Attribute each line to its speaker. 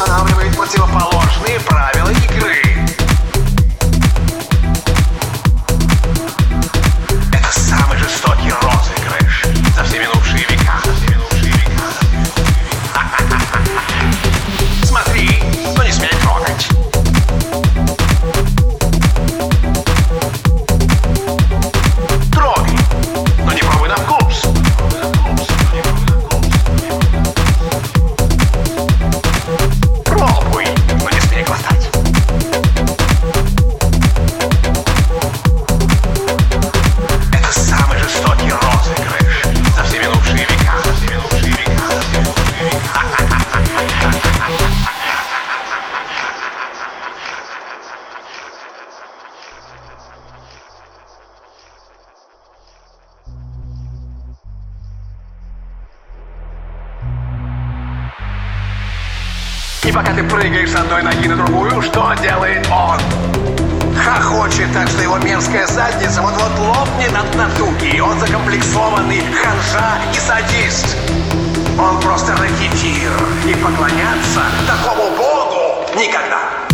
Speaker 1: устанавливает противоположные правила И пока ты прыгаешь с одной ноги на другую, что делает он? Хохочет так, что его мерзкая задница вот-вот лопнет от натуги. Он закомплексованный ханжа и садист. Он просто ракетир. И поклоняться такому богу никогда.